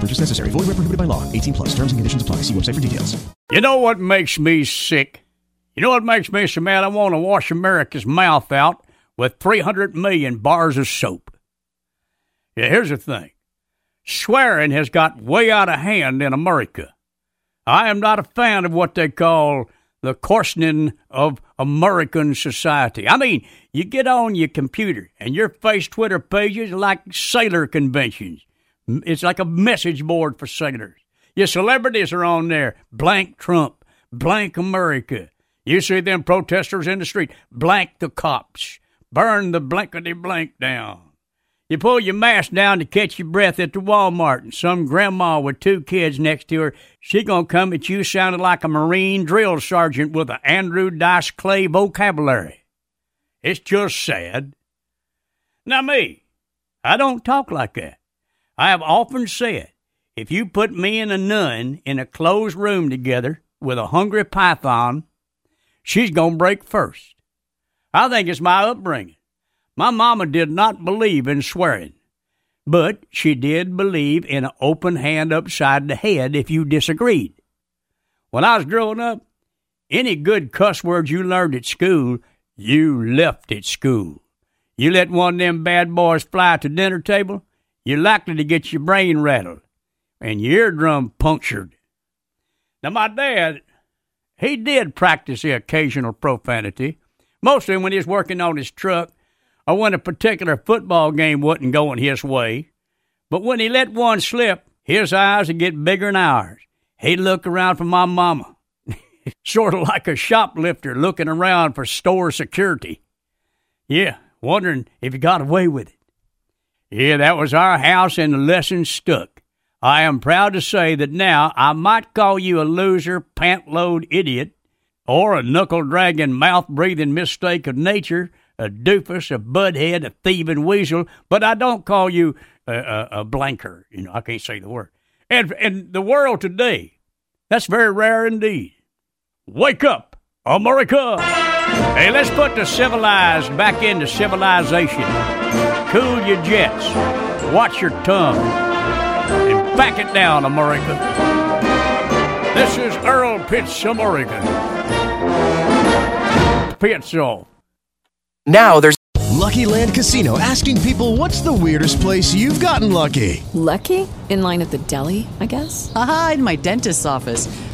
Purchase necessary. Void where prohibited by law. 18 plus. Terms and conditions apply. See website for details. You know what makes me sick? You know what makes me so mad? I want to wash America's mouth out with 300 million bars of soap. Yeah, here's the thing. Swearing has got way out of hand in America. I am not a fan of what they call the coarsening of American society. I mean, you get on your computer and your face Twitter pages like sailor conventions. It's like a message board for senators. Your celebrities are on there. Blank Trump, blank America. You see them protesters in the street. Blank the cops. Burn the blankety blank down. You pull your mask down to catch your breath at the Walmart, and some grandma with two kids next to her, she gonna come at you sounding like a Marine drill sergeant with an Andrew Dice Clay vocabulary. It's just sad. Now me, I don't talk like that. I have often said, if you put me and a nun in a closed room together with a hungry python, she's gonna break first. I think it's my upbringing. My mama did not believe in swearing, but she did believe in an open hand upside the head if you disagreed. When I was growing up, any good cuss words you learned at school, you left at school. You let one of them bad boys fly to dinner table, you're likely to get your brain rattled and your eardrum punctured. Now, my dad, he did practice the occasional profanity, mostly when he was working on his truck or when a particular football game wasn't going his way. But when he let one slip, his eyes would get bigger than ours. He'd look around for my mama, sort of like a shoplifter looking around for store security. Yeah, wondering if he got away with it. Yeah, that was our house, and the lesson stuck. I am proud to say that now I might call you a loser, pant load idiot, or a knuckle dragging, mouth breathing mistake of nature a doofus, a budhead, a thieving weasel, but I don't call you a, a, a blanker. You know, I can't say the word. And in the world today, that's very rare indeed. Wake up, America! Hey, let's put the civilized back into civilization. Cool your jets, watch your tongue, and back it down, America. This is Earl Pitts, America. Pitts off. Now there's Lucky Land Casino asking people what's the weirdest place you've gotten lucky? Lucky? In line at the deli, I guess? Aha, in my dentist's office.